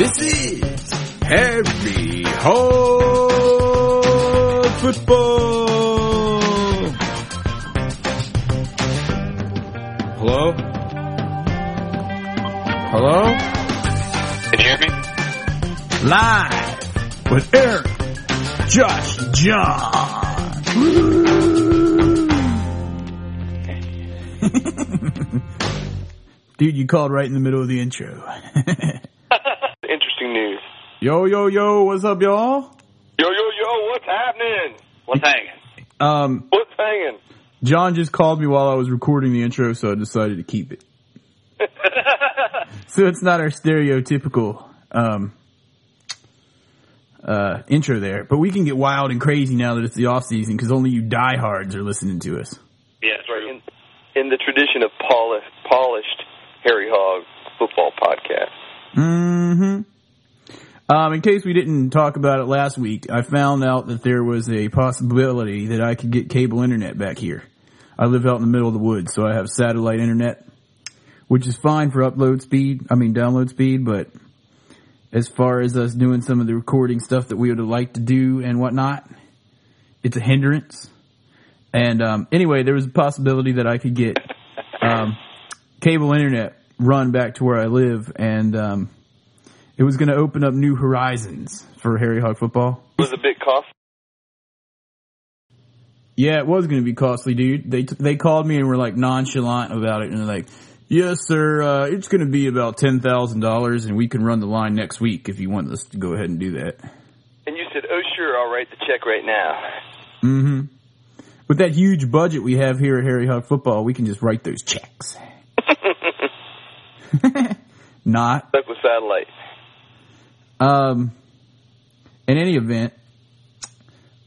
This is Harry Hog Football. Hello? Hello? Can you hear me? Live with Eric, Josh, John. Dude, you called right in the middle of the intro. Interesting news. yo, yo, yo, what's up, y'all? Yo, yo, yo, what's happening? What's hanging? Um, What's hanging? John just called me while I was recording the intro, so I decided to keep it. so it's not our stereotypical um, uh, intro there, but we can get wild and crazy now that it's the off season because only you diehards are listening to us. Yeah, that's right. In, in the tradition of polished, polished Harry Hog football podcast. hmm Um, in case we didn't talk about it last week, I found out that there was a possibility that I could get cable internet back here. I live out in the middle of the woods, so I have satellite internet, which is fine for upload speed, I mean download speed, but as far as us doing some of the recording stuff that we would have liked to do and whatnot, it's a hindrance. And um, anyway, there was a possibility that I could get um, cable internet run back to where I live, and um, it was going to open up new horizons for Harry Hog football. It was a bit costly. Yeah, it was going to be costly, dude. They they called me and were like nonchalant about it, and they're like, "Yes, sir, uh, it's going to be about ten thousand dollars, and we can run the line next week if you want us to go ahead and do that." And you said, oh, sure, I'll write the check right now. Mm-hmm. With that huge budget we have here at Harry Hog Football, we can just write those checks. Not. Stuck with satellite. Um, in any event,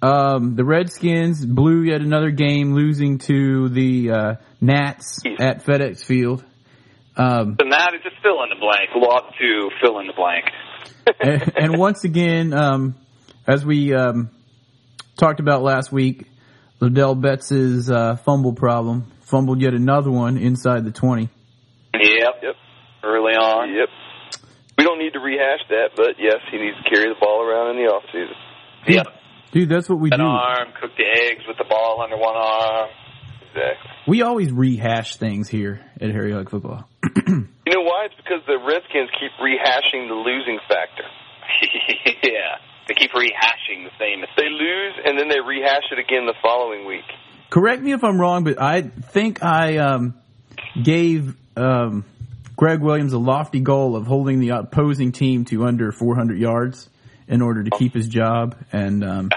um, the Redskins blew yet another game, losing to the uh, Giants at FedEx Field. Um, now to just fill in the blank. Lost to fill in the blank. and, and once again, um, as we um, talked about last week, Ladell Betts' uh, fumble problem fumbled yet another one inside the twenty. Yep. Yep. Early on. Yep. We don't need to rehash that, but yes, he needs to carry the ball around in the off season. Yep. Dude, that's what we An do. arm, cook the eggs with the ball under one arm. Exactly. We always rehash things here at Harry Hog Football. You know why? It's because the Redskins keep rehashing the losing factor. yeah. They keep rehashing the same They lose and then they rehash it again the following week. Correct me if I'm wrong, but I think I um, gave um, Gregg Williams a lofty goal of holding the opposing team to under 400 yards in order to keep his job, and um,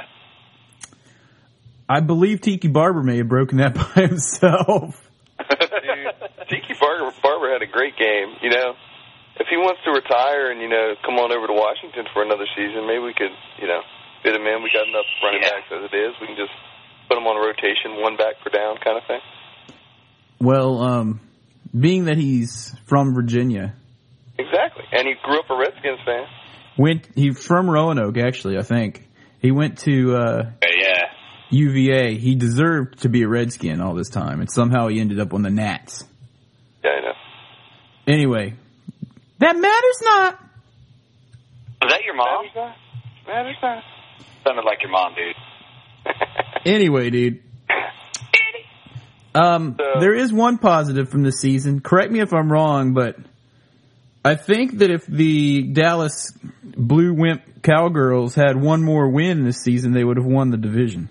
I believe Tiki Barber may have broken that by himself. Dude, Tiki Barber, Barber had a great game. You know, if he wants to retire and you know come on over to Washington for another season, maybe we could you know fit him in. We got enough running Yeah. backs as it is. We can just put him on a rotation, one back per down kind of thing. Well, um, being that he's from Virginia, Exactly. And he grew up a Redskins fan. went he's from Roanoke actually, I think. He went to uh, yeah. UVA. He deserved to be a Redskin all this time, and somehow he ended up on the Giants. Yeah, I know. Anyway, that matters not. Was that your mom? Matters not. Matters not. Sounded like your mom, dude. Anyway, dude. Um, So- there is one positive from this season. Correct me if I'm wrong, but I think that if the Dallas Blue Wimp Cowgirls had one more win this season, they would have won the division.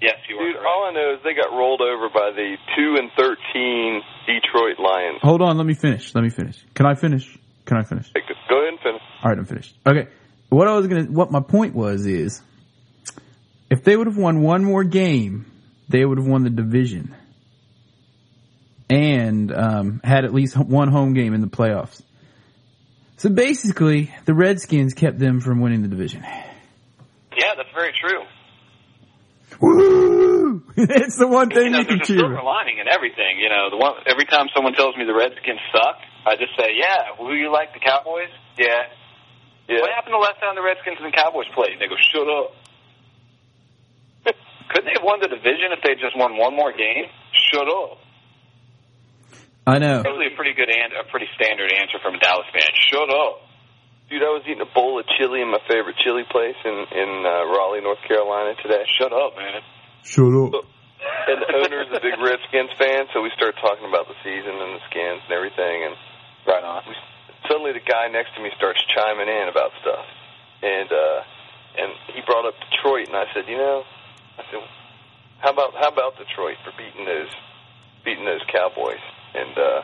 Yes, you were Dude, correct. all I know is they got rolled over by the two and thirteen Detroit Lions. Hold on, let me finish. Let me finish. Can I finish? Can I finish? Go ahead and finish. All right, I'm finished. Okay. What I was gonna, what my point was is, if they would have won one more game, they would have won the division, and um, had at least one home game in the playoffs. So basically, the Redskins kept them from winning the division. Yeah, that's very true. Woo! it's the one thing you know, you can there's a cheer. silver lining in everything. You know, the one every time someone tells me the Redskins suck, I just say, "Yeah, will you like the Cowboys?" Yeah. Yeah. What happened the last time the Redskins and the Cowboys played? They go, "Shut up." Couldn't they have won the division if they just won one more game? Shut up. I know. Usually, if a pretty good and a pretty standard answer from a Dallas fan. Shut up. Dude, I was eating a bowl of chili in my favorite chili place in in uh, Raleigh, North Carolina today. Shut up, man. Shut up. And the owner is a big Redskins fan, so we started talking about the season and the skins and everything. And Right on. we, suddenly, the guy next to me starts chiming in about stuff, and uh, and he brought up Detroit, and I said, you know, I said, how about how about Detroit for beating those beating those Cowboys? And uh,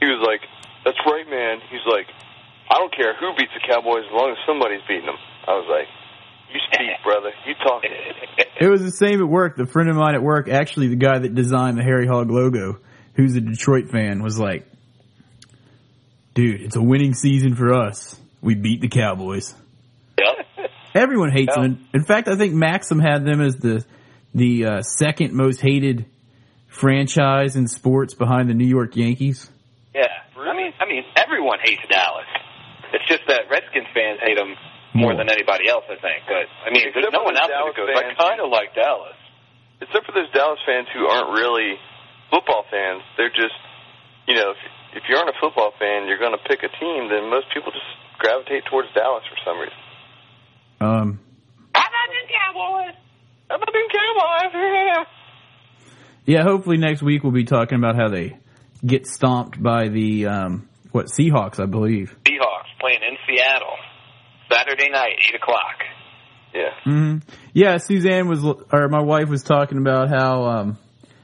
he was like, that's right, man. He's like, I don't care who beats the Cowboys as long as somebody's beating them. I was like, you speak, brother. You talk. It was the same at work. The friend of mine at work, actually the guy that designed the Harry Hog logo, who's a Detroit fan, was like, dude, it's a winning season for us. We beat the Cowboys. Yep. Everyone hates Yeah. them. In fact, I think Maxim had them as the the uh, second most hated franchise in sports behind the New York Yankees. Yeah. I mean, I mean, everyone hates Dallas. It's just that Redskins fans hate them more More. than anybody else, I think. But I mean, there's no one else out there that Dallas goes, I kind of like Dallas. Except for those Dallas fans who aren't really football fans. They're just, you know, if, if you aren't a football fan, you're going to pick a team. Then most people just gravitate towards Dallas for some reason. Um, How about them Cowboys? How about them Cowboys? yeah, hopefully next week we'll be talking about how they get stomped by the um, what Seahawks, I believe. Seahawks playing in Seattle. Saturday night, 8 o'clock. Yeah. hmm Yeah, Suzanne was, or my wife was talking about how, um,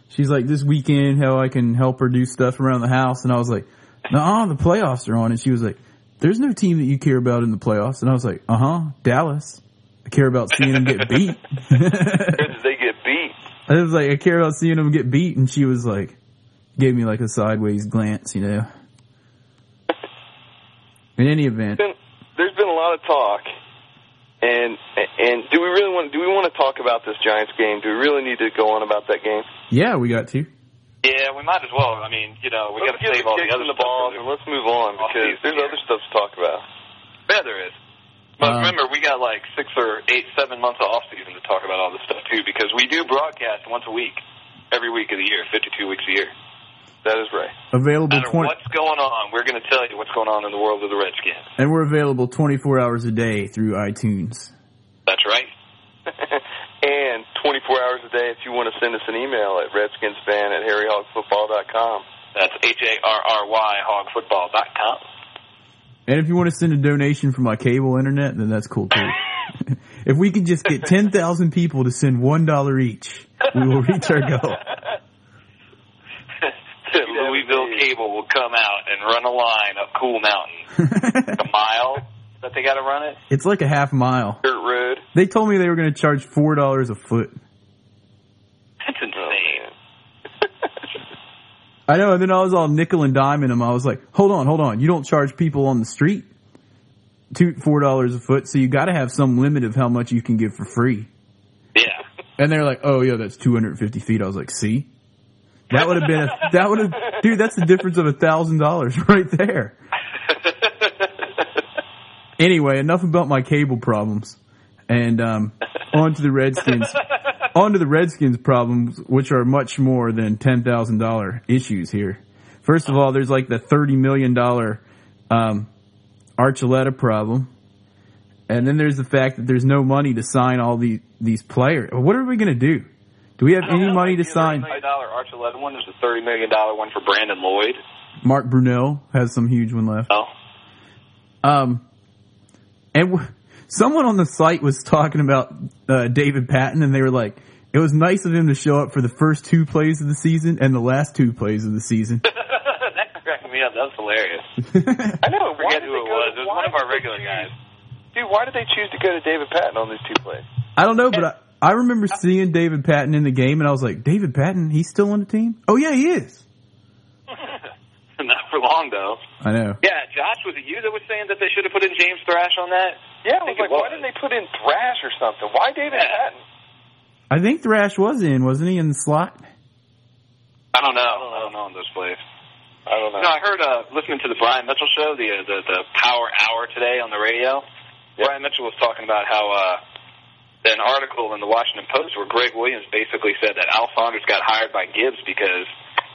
she's like, this weekend, how I can help her do stuff around the house. And I was like, no, the playoffs are on. And she was like, there's no team that you care about in the playoffs. And I was like, uh huh, Dallas. I care about seeing them get beat. Where did they get beat? I was like, I care about seeing them get beat. And she was like, gave me like a sideways glance, you know. In any event, Been, there's been a lot of talk, and and do we really want do we want to talk about this Giants game? Do we really need to go on about that game? yeah, we got to. Yeah, we might as well. I mean, you know, we got to save the all the other the stuff balls and let's move on because there's here. other stuff to talk about. Yeah, there is. But Um, remember, we got like six or eight, seven months of off season to talk about all this stuff too, because we do broadcast once a week, every week of the year, 52 weeks a year. That is right. Available No matter 20, what's going on, we're going to tell you what's going on in the world of the Redskins. and we're available 24 hours a day through iTunes. That's right. and 24 hours a day if you want to send us an email at redskinsfan at harryhogfootball.com. That's H A R R Y hogfootball.com. And if you want to send a donation for my cable internet, then that's cool too. if we can just get 10,000 people to send $1 each, we will reach our goal. Louisville Cable will come out and run a line up Cool Mountain. A mile that they got to run it. it's like a half mile. Dirt Road. They told me they were going to charge $4 a foot. That's insane. Oh, I know, and then I was all nickel and diming them. I was like, hold on, hold on. You don't charge people on the street two, $4 a foot, so you got to have some limit of how much you can give for free. Yeah. And they're like, "Oh yeah, that's 250 feet." I was like, "See, that would have been a that would have, dude. That's the difference of a thousand dollars right there." Anyway, enough about my cable problems, and um, on to the Redskins. on to the Redskins problems, which are much more than ten thousand dollar issues here. First of all, there's like the thirty million dollar um, Archuleta problem. And then there's the fact that there's no money to sign all these these players. What are we going to do? Do we have any money to sign? $30 million Archuleta one. There's a $30 million one one for Brandon Lloyd. Mark Brunell has some huge one left. Oh. Um, and w- someone on the site was talking about uh, David Patten, and they were like, "It was nice of him to show up for the first two plays of the season and the last two plays of the season." that cracked me up. That was hilarious. I know. I forget who it was. It was one of our regular guys. Dude, why did they choose to go to David Patten on these two plays? I don't know, but I, I remember seeing David Patten in the game, and I was like, "David Patten, he's still on the team? Oh yeah, he is." Not for long, though. I know. Yeah, Josh, was it you that was saying that they should have put in James Thrash on that? Yeah, I was like, it why didn't they put in Thrash or something? Why David Yeah. Patten? I think Thrash was in, wasn't he, in the slot? I don't know. I don't know on those plays. I don't know. No, I heard uh, listening to the Brian Mitchell show, the uh, the the Power Hour today on the radio. Brian Mitchell was talking about how uh, an article in the Washington Post where Gregg Williams basically said that Al Saunders got hired by Gibbs because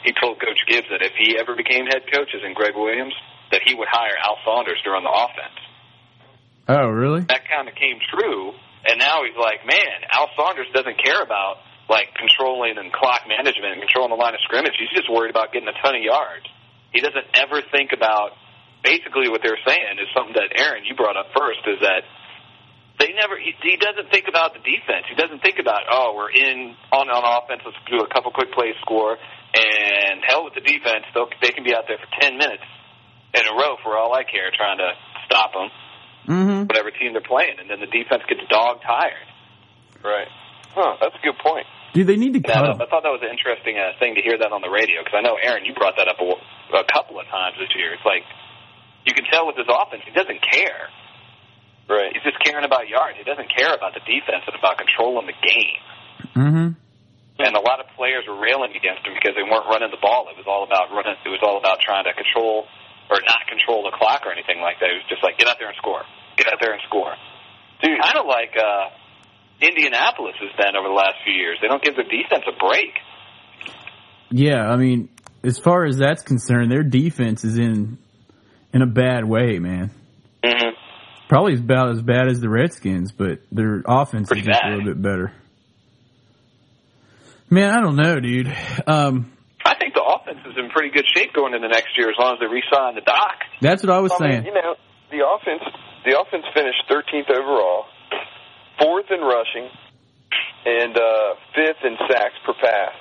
he told Coach Gibbs that if he ever became head coach, as in Gregg Williams, that he would hire Al Saunders to run the offense. Oh, really? That kind of came true, and now he's like, man, Al Saunders doesn't care about like controlling and clock management and controlling the line of scrimmage. He's just worried about getting a ton of yards. He doesn't ever think about basically what they're saying is something that Aaron you brought up first is that they never he, he doesn't think about the defense. He doesn't think about oh we're in on on offense. Let's do a couple quick plays, score, and hell with the defense. They'll, they can be out there for ten minutes in a row for all I care, trying to stop them. Mm-hmm. Whatever team they're playing, and then the defense gets dog tired. Right. Huh. That's a good point. Dude, they need to cut That. I thought that was an interesting uh, thing to hear that on the radio because I know Aaron, you brought that up a, a couple of times this year. It's like you can tell with his offense, he doesn't care. Right. He's just caring about yards. He doesn't care about the defense and about controlling the game. Mm-hmm. And a lot of players were railing against him because they weren't running the ball. It was all about running. It was all about trying to control or not control the clock or anything like that. It was just like get out there and score, get out there and score. Dude, Kind of like uh, Indianapolis has been over the last few years. They don't give their defense a break. Yeah, I mean, as far as that's concerned, their defense is in in a bad way, man. Mm-hmm. Probably about as bad as the Redskins, but their offense Pretty is just bad. a little bit better. Man, I don't know, dude. Um, I think the offense is in pretty good shape going into next year as long as they re-sign the doc. that's what I was I mean, saying. you know, the offense the offense finished 13th overall, fourth in rushing, and uh, fifth in sacks per pass.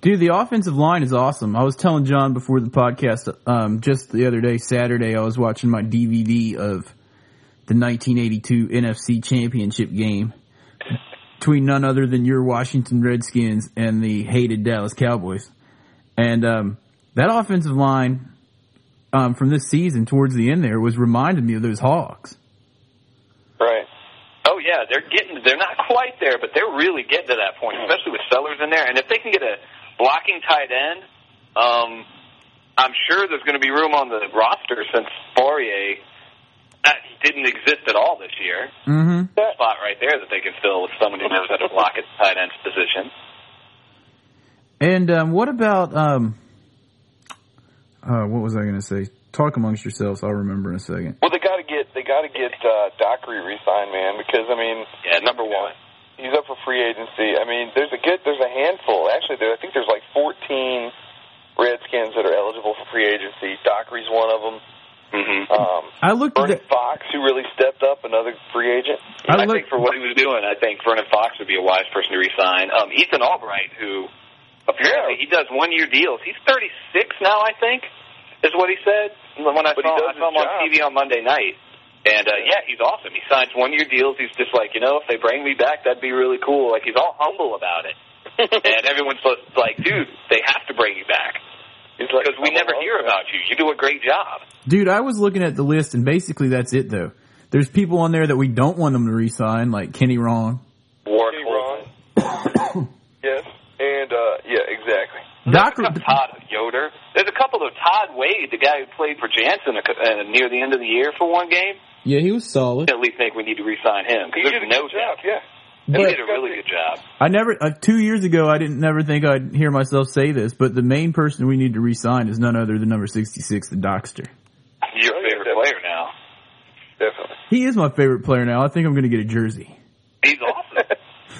Dude, the offensive line is awesome. I was telling John before the podcast, um, just the other day, Saturday, I was watching my DVD of the 1982 NFC Championship game between none other than your Washington Redskins and the hated Dallas Cowboys. And um, that offensive line um, from this season towards the end there was reminding me of those Hogs. Right. Oh yeah, they're getting. They're not quite there, but they're really getting to that point, especially with Sellers in there. And if they can get a blocking tight end, um, I'm sure there's going to be room on the roster since Fauria uh, didn't exist at all this year. Mm-hmm. Spot right there that they can fill with someone who knows how to block at the tight end position. And um, what about um, uh, what was I going to say? Talk amongst yourselves. I'll remember in a second. Well, they got to get they got to get uh, Dockery re-signed, man, because I mean, Yeah, number one. he's up for free agency. I mean, there's a good there's a handful. Actually, there, I think there's like 14 Redskins that are eligible for free agency. Dockery's one of them. Mm-hmm. Um, I looked at Vernon the, Fox, who really stepped up, another free agent. I I, look- think for what he was doing, I think Vernon Fox would be a wise person to resign. Um, Ethan Albright, who apparently he does one year deals. He's 36 now, I think, is what he said when I But he saw, does I saw him his on. TV on Monday night. And uh, yeah, he's awesome. He signs one year deals. He's just like, you know, if they bring me back, that'd be really cool. Like he's all humble about it. and everyone's like, dude, they have to bring you back He's like, because we never hear man. about you. You do a great job. dude. I was looking at the list, and basically that's it, though. There's people on there that we don't want them to resign, like Kenny Wrong. Warren Kenny Holtzman. Ron. yes, and uh, yeah, exactly. Doc, Todd Yoder. There's a couple of Todd Wade, the guy who played for Jansen uh, uh, near the end of the year for one game. yeah, he was solid. At least think we need to re-sign him He because did a there's no good job. Yeah. He But- did a really good job. I never, uh, two years ago, I didn't never think I'd hear myself say this, but the main person we need to resign is none other than number 66, the Dockster. Your Oh, favorite definitely. player now. Definitely. He is my favorite player now. I think I'm going to get a jersey. He's awesome.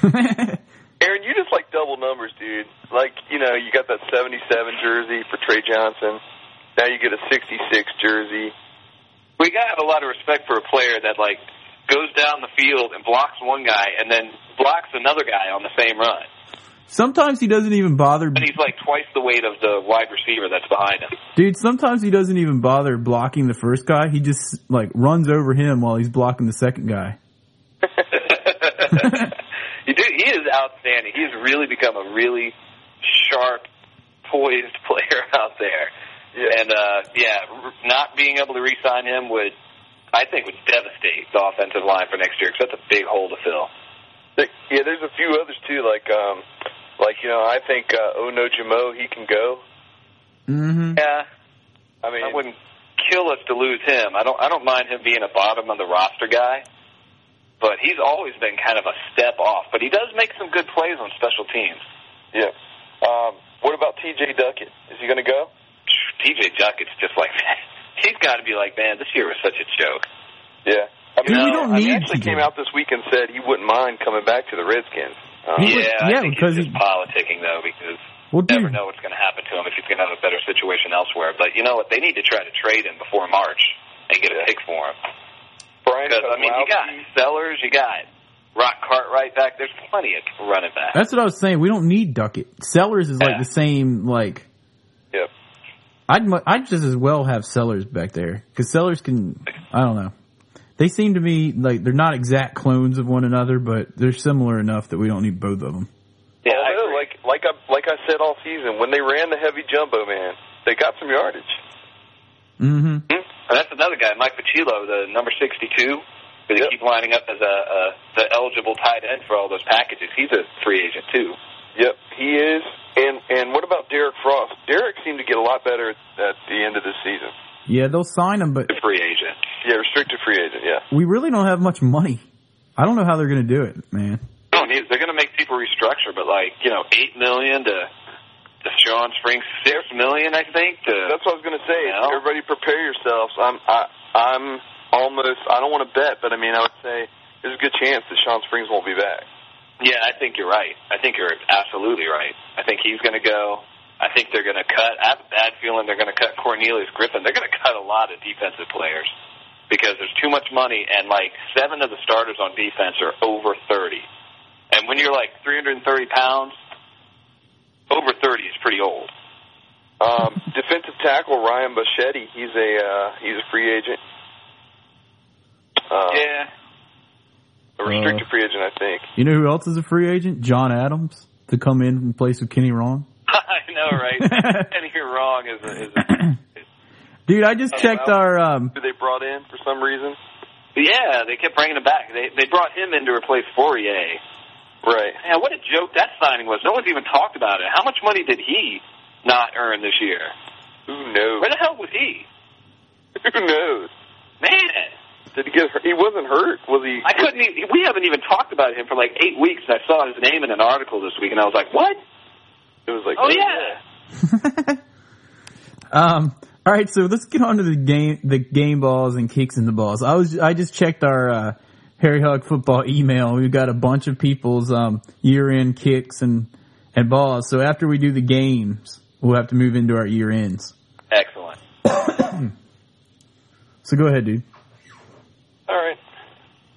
Aaron, you just like double numbers, dude. Like, you know, you got that 77 jersey for Trey Johnson. Now you get a 66 jersey. we gotta have a lot of respect for a player that like goes down the field and blocks one guy and then blocks another guy on the same run. sometimes he doesn't even bother, And he's like twice the weight of the wide receiver that's behind him. dude, sometimes he doesn't even bother blocking the first guy. He just, like, runs over him while he's blocking the second guy. Dude, he is outstanding. He's really become a really sharp, poised player out there. Yeah. And uh yeah, not being able to re-sign him would, I think, would devastate the offensive line for next year because that's a big hole to fill. Yeah, there's a few others too. Like, um, like you know, I think uh, Ono Jimoh he can go. Mm-hmm. Yeah, I mean, that wouldn't kill us to lose him. I don't. I don't mind him being a bottom of the roster guy, but he's always been kind of a step off. But he does make some good plays on special teams. yeah. Um, What about T.J. Duckett? Is he going to go? TJ Duckett's just like he's got to be like, man, this year was such a joke. Yeah. I Dude, mean, we don't I mean, need he actually T.J. came out this week and said he wouldn't mind coming back to the Redskins. Um, He would- yeah, yeah, I think because he's just he- politicking though, because Well, you never know what's going to happen to him if he's going to have a better situation elsewhere. But you know what? They need to try to trade him before March and get a pick for him. Brian Because I mean, you got Sellers, you got Rock Cartwright back. There's plenty of running back. that's what I was saying. We don't need Duckett. Sellers is like the same. Like Yep. I'd I'd just as well have Sellers back there because Sellers can. I don't know. They seem to me like they're not exact clones of one another, but they're similar enough that we don't need both of them. yeah, I Although, like like I like I said all season, when they ran the heavy jumbo man, they got some yardage. Mm-hmm. Hmm? And that's another guy, Mike Pucillo, the number 62, who they Yep. keep lining up as a, a the eligible tight end for all those packages. He's a free agent too. Yep, he is. And and what about Derrick Frost? Derrick seemed to get a lot better at the end of the season. Yeah, they'll sign him, but The free agent. Yeah, restricted free agent. Yeah. we really don't have much money. I don't know how they're going to do it, man. No, they're going to make people restructure, but like you know, eight million to to Shawn Springs, six million, I think. To, That's what I was going to say. Yeah. Everybody prepare yourselves. I'm I, I'm almost. I don't want to bet, but I mean, I would say there's a good chance that Shawn Springs won't be back. Yeah, I think you're right. I think you're absolutely right. I think he's going to go. I think they're going to cut. I have a bad feeling they're going to cut Cornelius Griffin. They're going to cut a lot of defensive players because there's too much money, and like seven of the starters on defense are over 30. And when you're like 330 pounds, over 30 is pretty old. Um, defensive tackle Ryan Boschetti. He's a uh, he's a free agent. Uh, Yeah. A restricted free agent, I think. You know who else is a free agent? John Adams to come in in place of Kenny Wrong. I know, right? and you're wrong is a, is a Dude, I just Oh, checked wow. our um Who they brought in for some reason? Yeah, they kept bringing him back. They they brought him in to replace Fauria. Right. Man, what a joke that signing was. No one's even talked about it. How much money did he not earn this year? Who knows? Where the hell was he? Who knows? Man, Did he get hurt? He wasn't hurt, was he? I couldn't. Even, we haven't even talked about him for like eight weeks, and I saw his name in an article this week, and I was like, "What? It was like, Oh yeah." um all right, so let's get on to the game the game balls and kicks in the balls. I was I just checked our uh Harry Hog football email. We've got a bunch of people's um year end kicks and and balls. So after we do the games, we'll have to move into our year ends. Excellent. So go ahead, dude. All right.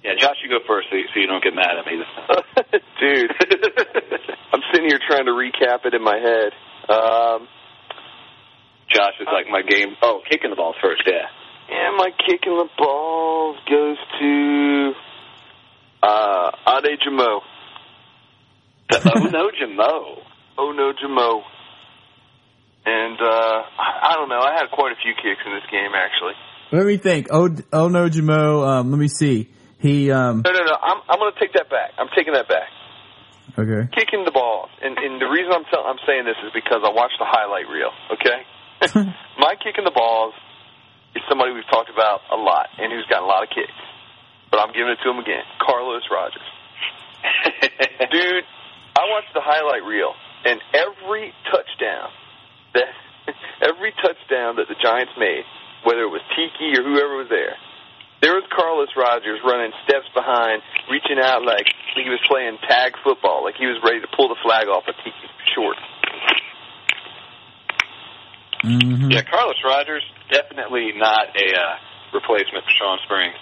Yeah, Josh, you go first, so you, so you don't get mad at me. Dude, I'm sitting here trying to recap it in my head. Um, Josh is like my game. Oh, kicking the ball first. Yeah. and my kicking the balls goes to uh, Ade Jimoh. oh no, Jimoh. Oh no, Jimoh. And uh, I I don't know. I had quite a few kicks in this game, actually. Let me think. Oh, oh no, Jimoh. Um, let me see. He um. No, no, no. I'm I'm going to take that back. I'm taking that back. Okay. Kicking the balls, and and the reason I'm tell, I'm saying this is because I watched the highlight reel. Okay. My kicking the balls is somebody we've talked about a lot and who's got a lot of kicks. But I'm giving it to him again. Carlos Rogers. Dude, I watched the highlight reel and every touchdown that every touchdown that the Giants made, whether it was Tiki or whoever was there, there was Carlos Rogers running steps behind, reaching out like he was playing tag football, like he was ready to pull the flag off of Tiki short. hmm Yeah, Carlos Rogers definitely not a uh, replacement for Shawn Springs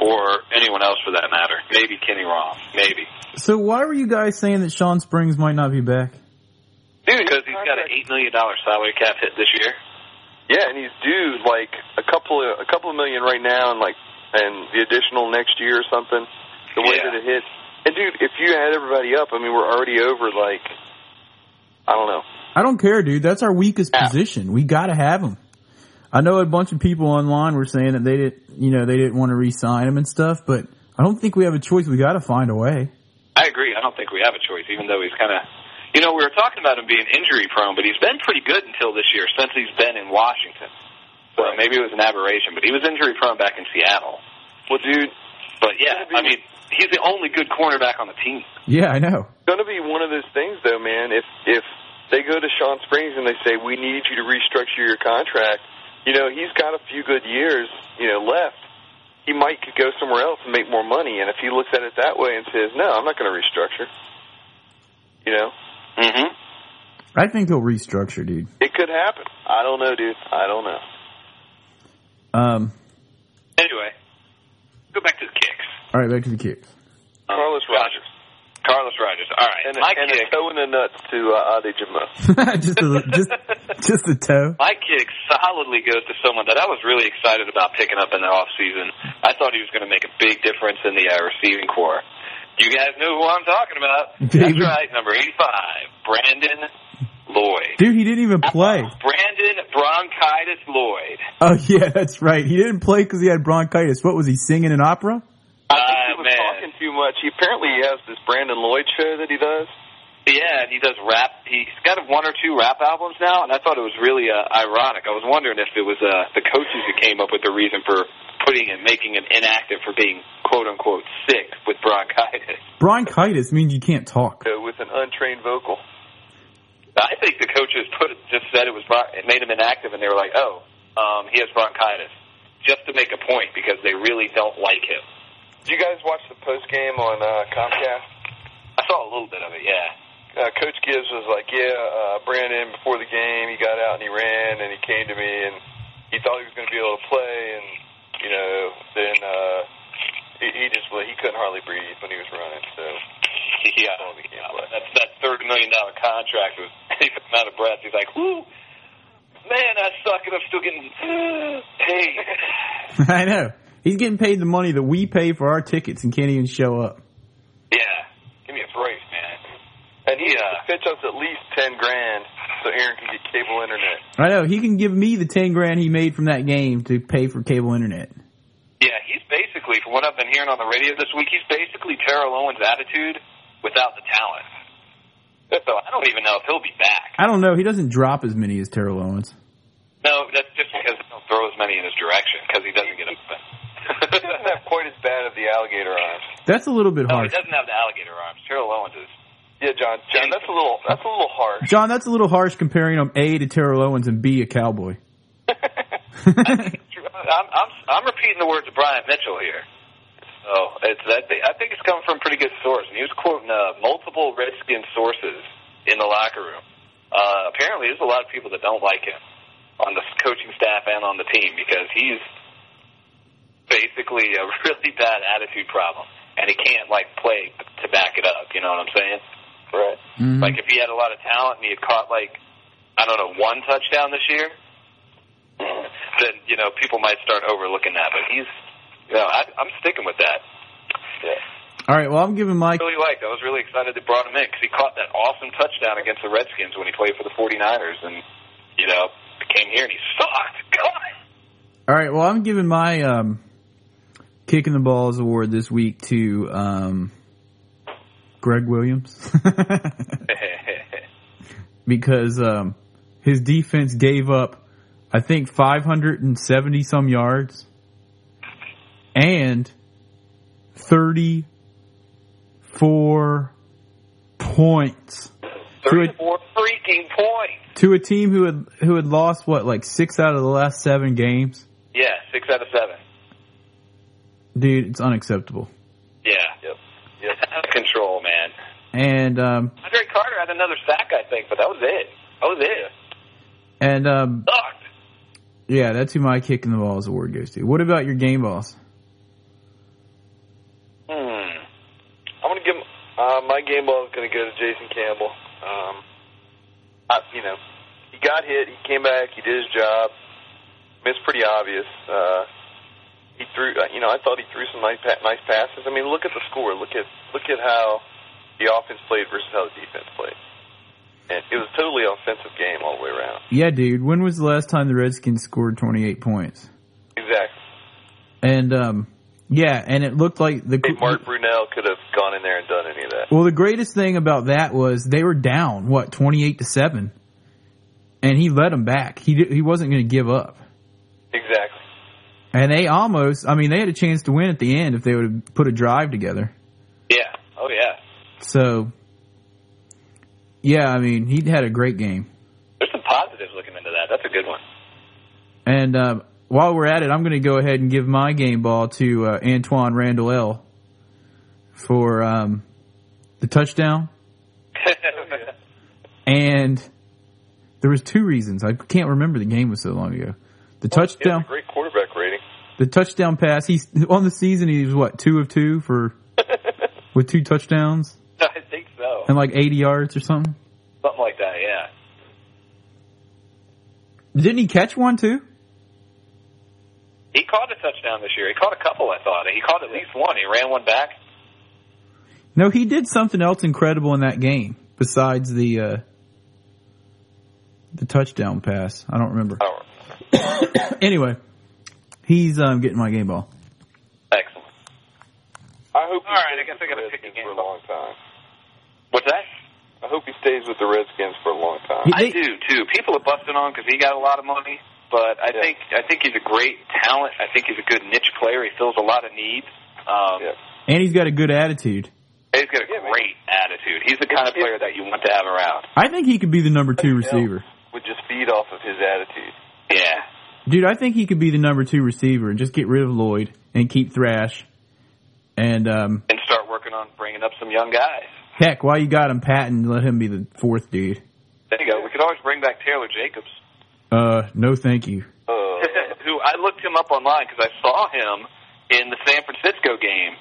or anyone else for that matter. Maybe Kenny Rom. Maybe So why were you guys saying that Sean Springs might not be back? Dude, because he's got an eight million dollar salary cap hit this year. Yeah, and he's due like a couple of a couple of million right now, and like and the additional next year or something. The way Yeah. that it hits, and dude, if you add everybody up, I mean, we're already over like I don't know. I don't care, dude. That's our weakest Yeah. position. We got to have him. I know a bunch of people online were saying that they didn't, you know, they didn't want to re-sign him and stuff, but I don't think we have a choice. We got to find a way. I agree. I don't think we have a choice, even though he's kind of. You know, we were talking about him being injury prone, but he's been pretty good until this year since he's been in Washington. So Right. maybe it was an aberration, but he was injury prone back in Seattle. Well, dude, But yeah, be- I mean, he's the only good cornerback on the team. Yeah, I know. it's gonna be one of those things though, man. If if they go to Shawn Springs and they say, "We need you to restructure your contract." You know, he's got a few good years, you know, left. He might could go somewhere else and make more money. And if he looks at it that way and says, "No, I'm not going to restructure," you know, hmm I think he'll restructure, dude. it could happen. I don't know, dude. I don't know. Um, Anyway, go back to the kicks. all right, back to the kicks. Um, Carlos Rogers. Carlos Rogers. All right, And, a, my and a kick. toe in the nuts to uh, Ade Jimoh. just a just just a toe. My kick solidly goes to someone that I was really excited about picking up in the off season. I thought he was going to make a big difference in the uh, receiving corps. You guys know who I'm talking about. David. That's right, number 85, Brandon Lloyd. Dude, he didn't even play. Brandon Bronchitis Lloyd. Oh yeah, that's right. He didn't play because he had bronchitis. What was he singing an opera? I think he was man. talking too much. He apparently he has this Brandon Lloyd show that he does. Yeah, and he does rap. He's got one or two rap albums now, and I thought it was really uh, ironic. I was wondering if it was uh, the coaches who came up with the reason for putting and making him inactive for being quote unquote sick with bronchitis. Bronchitis means you can't talk. uh, with an untrained vocal. I think the coaches put it, just said it was bron- it made him inactive, and they were like, "Oh, um, he has bronchitis," just to make a point because they really don't like him. Did you guys watch the post game on uh, Comcast? I saw a little bit of it, yeah. Uh, Coach Gibbs was like, "Yeah, uh, Brandon before the game, he got out and he ran and he came to me and he thought he was going to be able to play and you know then uh, he, he just well, he couldn't hardly breathe when he was running. So Yeah, he can't play. that's that thirty million dollar contract was he's out of breath. He's like, "Whoo, man, I suck, and I'm still getting paid." I know. He's getting paid the money that we pay for our tickets and can't even show up. yeah, give me a break, man. and he Yeah. yeah. pitch us at least ten grand so Aaron can get cable internet. I know. He can give me the ten grand he made from that game to pay for cable internet. Yeah, he's basically, from what I've been hearing on the radio this week, he's basically Terrell Owens' attitude without the talent. So I don't even know if he'll be back. I don't know. He doesn't drop as many as Terrell Owens. No, that's just because he don't throw as many in his direction because he doesn't get open. He doesn't have quite as bad of the alligator arms. That's a little bit no, he doesn't have the alligator arms. Terrell Owens is. Yeah, John. John, that's a little that's a little harsh. John, that's a little harsh comparing him A to Terrell Owens and B a cowboy. I'm, I'm I'm repeating the words of Brian Mitchell here. So it's I think I think it's coming from a pretty good source, and he was quoting uh, multiple Redskin sources in the locker room. Uh, apparently, there's a lot of people that don't like him on the coaching staff and on the team because he's basically a really bad attitude problem, and he can't like play to back it up. You know what I'm saying? Right. Mhm. Like if he had a lot of talent and he had caught like I don't know one touchdown this year, then you know people might start overlooking that. But he's, you know, I, I'm sticking with that. Yeah. All right. Well, I'm giving Mike. Really liked. I was really excited they brought him in because he caught that awesome touchdown against the Redskins when he played for the 49ers, and you know came here and he sucked. God. All right. Well, I'm giving my um, kicking the balls award this week to um, Gregg Williams because um, his defense gave up, I think, 570 some yards and 34 points to a, Thirty-four freaking points. to a team who had who had lost what like six out of the last seven games. Yeah, six out of seven. Dude, it's unacceptable. Yeah. Yep. Yep. Out of control, man. And um, Andre Carter had another sack, I think, but that was it. That was it. and um, Sucked. Yeah, that's who my kicking the balls award goes to. What about your game boss? Hmm. I'm gonna give uh, my game ball is gonna go to Jason Campbell. Um, I, you know, he got hit, he came back, he did his job. I mean, it's pretty obvious. Uh, he threw, uh, you know, I thought he threw some nice, nice passes. I mean, look at the score. Look at look at how the offense played versus how the defense played. And it was a totally offensive game all the way around. Yeah, dude. When was the last time the Redskins scored 28 points? Exactly. And um, yeah, and it looked like the Hey, Mark Brunell could have gone in there and done any of that. well, the greatest thing about that was they were down what 28 to seven, and he led them back. He he wasn't going to give up. Exactly. And they almost, I mean, they had a chance to win at the end if they would have put a drive together. Yeah. Oh, yeah. So, Yeah, I mean, he had a great game. There's some positives looking into that. That's a good one. And uh, while we're at it, I'm going to go ahead and give my game ball to uh, Antwaan Randle El for um, the touchdown. and there was two reasons. I can't remember the game was so long ago. The touchdown, great quarterback rating. the touchdown pass. He's on the season. He was what two of two for with two touchdowns so. and like 80 yards or something. Something like that, yeah. Didn't he catch one too? He caught a touchdown this year. He caught a couple, I thought. He caught at least one. He ran one back. No, he did something else incredible in that game besides the uh, the touchdown pass. I don't remember. Oh, Anyway, he's um, getting my game ball. Excellent. I hope. All right, I guess with I gotta pick a game for a ball. long time. What's that? I hope he stays with the Redskins for a long time. I do too. People are busting on because he got a lot of money, but I Yeah. think I think he's a great talent. I think he's a good niche player. He fills a lot of needs. Um, Yeah. And he's got a good attitude. He's got a Yeah, man. great attitude. He's the kind of player that you want to have around. I think he could be the number two receiver. Would just feed off of his attitude. Yeah. Dude, I think he could be the number two receiver and just get rid of Lloyd and keep Thrash. And um, And start working on bringing up some young guys. Heck, while you got him, Patten, let him be the fourth dude. There you go. We could always bring back Taylor Jacobs, Uh, no, thank you. Uh, who I looked him up online because I saw him in the San Francisco game,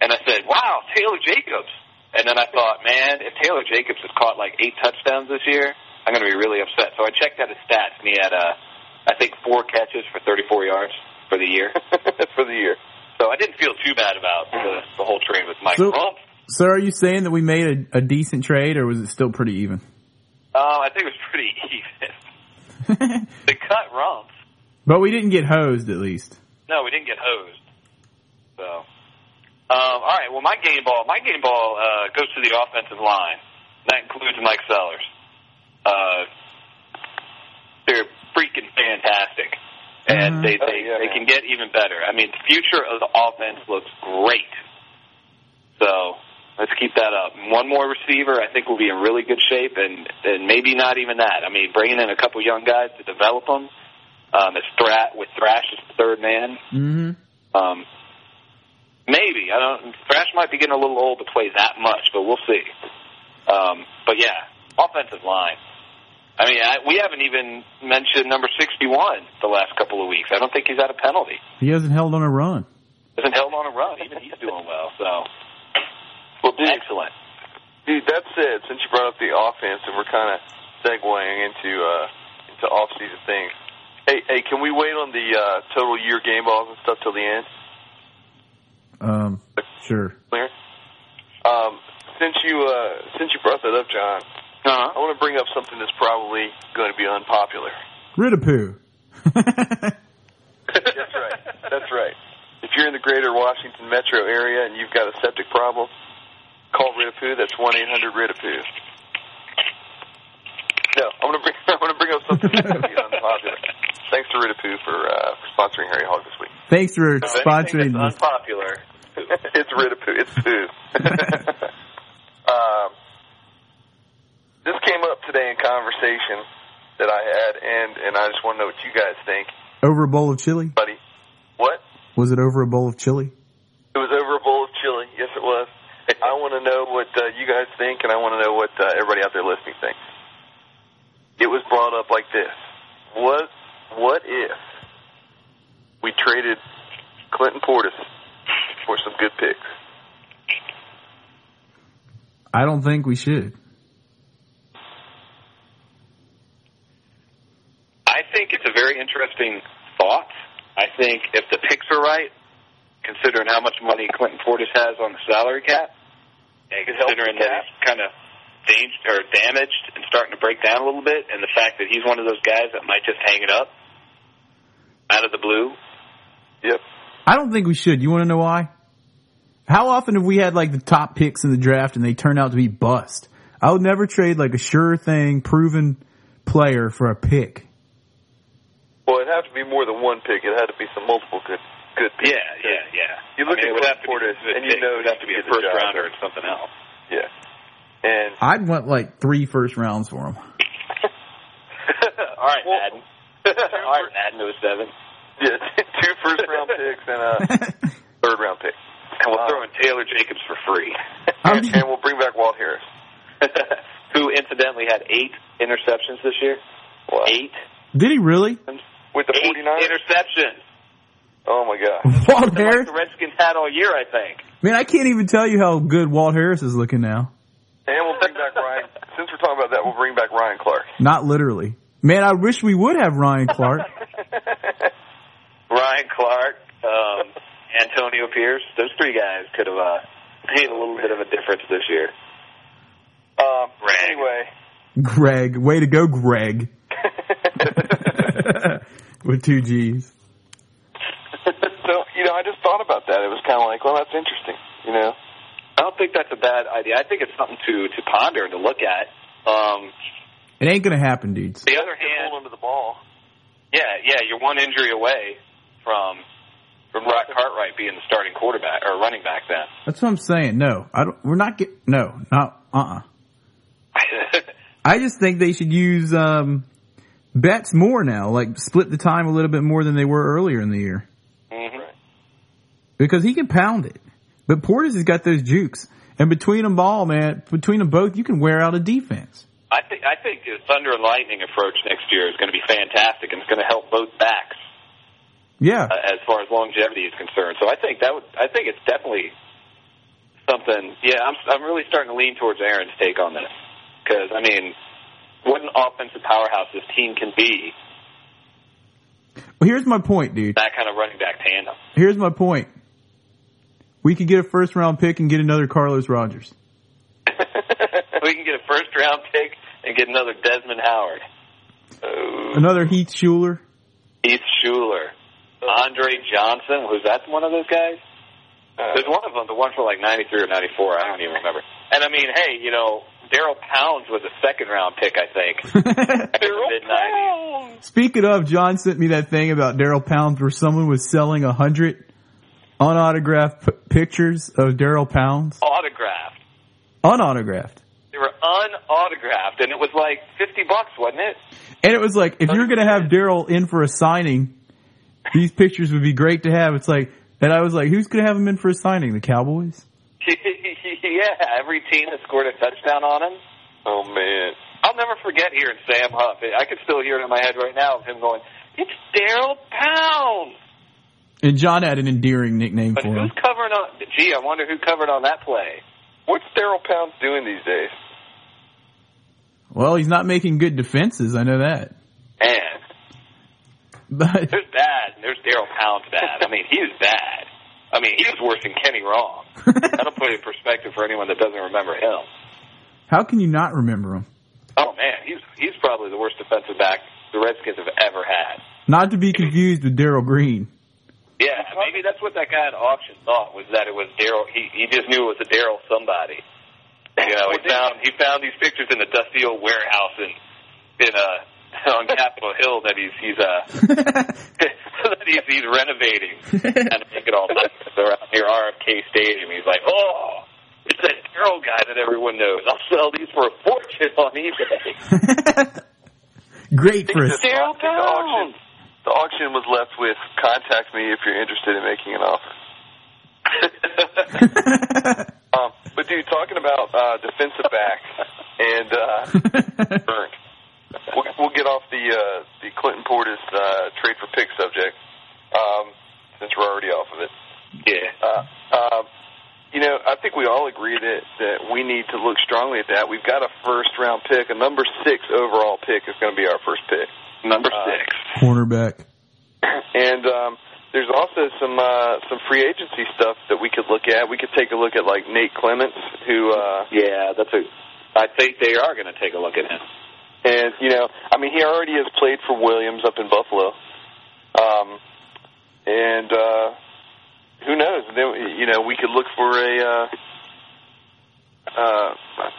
and I said, "Wow, Taylor Jacobs." And then I thought, man, if Taylor Jacobs has caught like eight touchdowns this year, I'm going to be really upset. So I checked out his stats, and he had, uh, I think, four catches for 34 yards for the year. for the year. So I didn't feel too bad about the, the whole trade with Mike So- Rumph. So are you saying that we made a, a decent trade or was it still pretty even? Uh, I think it was pretty even. they cut Rumph. but we didn't get hosed at least. No, we didn't get hosed. So, um, all right. Well, my game ball, my game ball uh, goes to the offensive line. That includes Mike Sellers. Uh, they're freaking fantastic, and they Oh, they, yeah, they man. can get even better. I mean, the future of the offense looks great. So let's keep that up. One more receiver, I think, will be in really good shape, and and maybe not even that. I mean, bringing in a couple young guys to develop them. Um, as Thra- with Thrash as the third man, Mm-hmm. um, maybe I don't. Thrash might be getting a little old to play that much, but we'll see. Um, but yeah, offensive line. I mean, I, we haven't even mentioned number sixty-one the last couple of weeks. I don't think he's had a penalty. He hasn't held on a run. Hasn't held on a run. Even he's doing well. So, Well, dude, excellent. dude, that said, since you brought up the offense and we're kind of segueing into uh, into off-season things, hey, hey, can we wait on the uh, total year game balls and stuff till the end? Um, sure. Clear. Um, since you uh, since you brought that up, John, Uh-huh. I want to bring up something that's probably going to be unpopular. Ridapoo. That's right. That's right. If you're in the greater Washington metro area and you've got a septic problem, call Ridapoo. That's one eight hundred Ridapoo. No, I'm gonna bring I'm gonna bring up something that's gonna be unpopular. Thanks to Ridapoo for uh, sponsoring Harry Hog this week. Thanks for sponsoring that's unpopular. it's Ridapoo. It's poo. um, this came up today in conversation that I had, and and I just want to know what you guys think, Over a bowl of chili? buddy. What? Was it over a bowl of chili? It was over a bowl of chili. Yes, it was. I want to know what uh, you guys think, and I want to know what uh, everybody out there listening thinks. It was brought up like this: What What if we traded Clinton Portis for some good picks? I don't think we should. I think it's a very interesting thought. I think if the picks are right, considering how much money Clinton Portis has on the salary cap, and considering that he's kind of danged or damaged and starting to break down a little bit, and the fact that he's one of those guys that might just hang it up out of the blue. Yep. I don't think we should. You want to know why? How often have we had like the top picks in the draft and they turn out to be bust? I would never trade like a sure thing, proven player for a pick. Well, it'd have to be more than one pick. It had to be some multiple good good picks. Yeah, yeah, yeah. You look I mean, at it would have to Portis, and you know would have to be a the first job rounder done. and something else. Yeah. And I'd want like three first rounds for him. All right, Well- Madden. All right, Madden 07. yeah, two first round picks and a third round pick. And we'll Wow. throw in Taylor Jacobs for free. And, and we'll bring back Walt Harris. Who incidentally had eight interceptions this year. Wow. Eight. Did he really? With the 49ers? interceptions. Oh my god. Walt Something like Harris? the Redskins had all year, I think. Man, I can't even tell you how good Walt Harris is looking now. And we'll bring back Ryan. Since we're talking about that, we'll bring back Ryan Clark. Not literally. Man, I wish we would have Ryan Clark. Ryan Clark, um, Antonio Pierce. Those three guys could have uh, made a little bit of a difference this year. um, Gregg. anyway. Gregg. Way to go, Gregg. With two G's. so, you know, I just thought about that. It was kind of like, well, that's interesting, you know? I don't think that's a bad idea. I think it's something to to ponder and to look at. Um, It ain't gonna happen, dudes. the other hand, hold onto the ball. yeah, yeah, you're one injury away from from Rock Cartwright being the starting quarterback or running back then. That's what I'm saying. No, I don't. We're not get. No, not. Uh. uh I just think they should use um, Betts more now. Like split the time a little bit more than they were earlier in the year Mhm. Because he can pound it. But Portis has got those jukes, and between them all, man, between them both, you can wear out a defense. I think I think the Thunder and Lightning approach next year is going to be fantastic, and it's going to help both backs Yeah, uh, as far as longevity is concerned. So I think that would I think it's definitely something. Yeah, I'm I'm really starting to lean towards Aaron's take on this because I mean, what an offensive powerhouse this team can be. well, here's my point, dude. That kind of running back tandem. Here's my point. We could get a first round pick and get another Carlos Rogers. we can get a first round pick and get another Desmond Howard. Oh, Another Heath Shuler. Heath Shuler. Andre Johnson, was that one of those guys? Uh, There's one of them, the one for like 93 or 94, I don't even remember. And I mean, hey, you know, Darryl Pounds was a second round pick, I think. Mid 90s. Speaking of, John sent me that thing about Darryl Pounds where someone was selling a hundred unautographed p- pictures of Darryl Pounds. Autographed. Unautographed. They were unautographed, and it was like 50 bucks, wasn't it? And it was like, if you're going to have Darryl in for a signing, these pictures would be great to have. It's like, and I was like, who's going to have him in for a signing? The Cowboys? yeah, every team that scored a touchdown on him. oh, man. I'll never forget hearing Sam Huff. I can still hear it in my head right now of him going, "It's Darryl Pounds." And John had an endearing nickname But for him. who's covering on? Gee, I wonder who covered on that play. What's Darryl Pounds doing these days? Well, he's not making good defenses. I know that. Man, But there's bad. and There's Darryl Pounds bad. I mean, he was bad. I mean, he was worse than Kenny Wrong. That'll put it in perspective for anyone that doesn't remember him. how can you not remember him? Oh man, he's he's probably the worst defensive back the Redskins have ever had. Not to be confused with Darrell Green. Yeah, maybe that's what that guy at auction thought was that it was Darryl. He he just knew it was a Darryl somebody. You know, he found he found these pictures in the dusty old warehouse in in uh on Capitol Hill that he's he's uh that he's he's renovating and make it all nice around near RFK Stadium. He's like, oh, it's that Darryl guy that everyone knows. I'll sell these for a fortune on eBay. Great for us. Darryl Pounds. The auction was left with contact me if you're interested in making an offer. Um, but dude, talking about uh, defensive back and uh, Burn, we'll, we'll get off the uh, the Clinton Portis uh, trade for pick subject um, since we're already off of it. yeah. Uh, uh, you know, I think we all agree that that we need to look strongly at that. We've got a first round pick, a number six overall pick is going to be our first pick. Number Uh, six. Cornerback. and um, there's also some uh, some free agency stuff that we could look at. We could take a look at like Nate Clements, who uh, Yeah, that's a. I think they are going to take a look at him. and you know, I mean, he already has played for Williams up in Buffalo, um, and uh, who knows? Then you know, we could look for a. Uh, uh,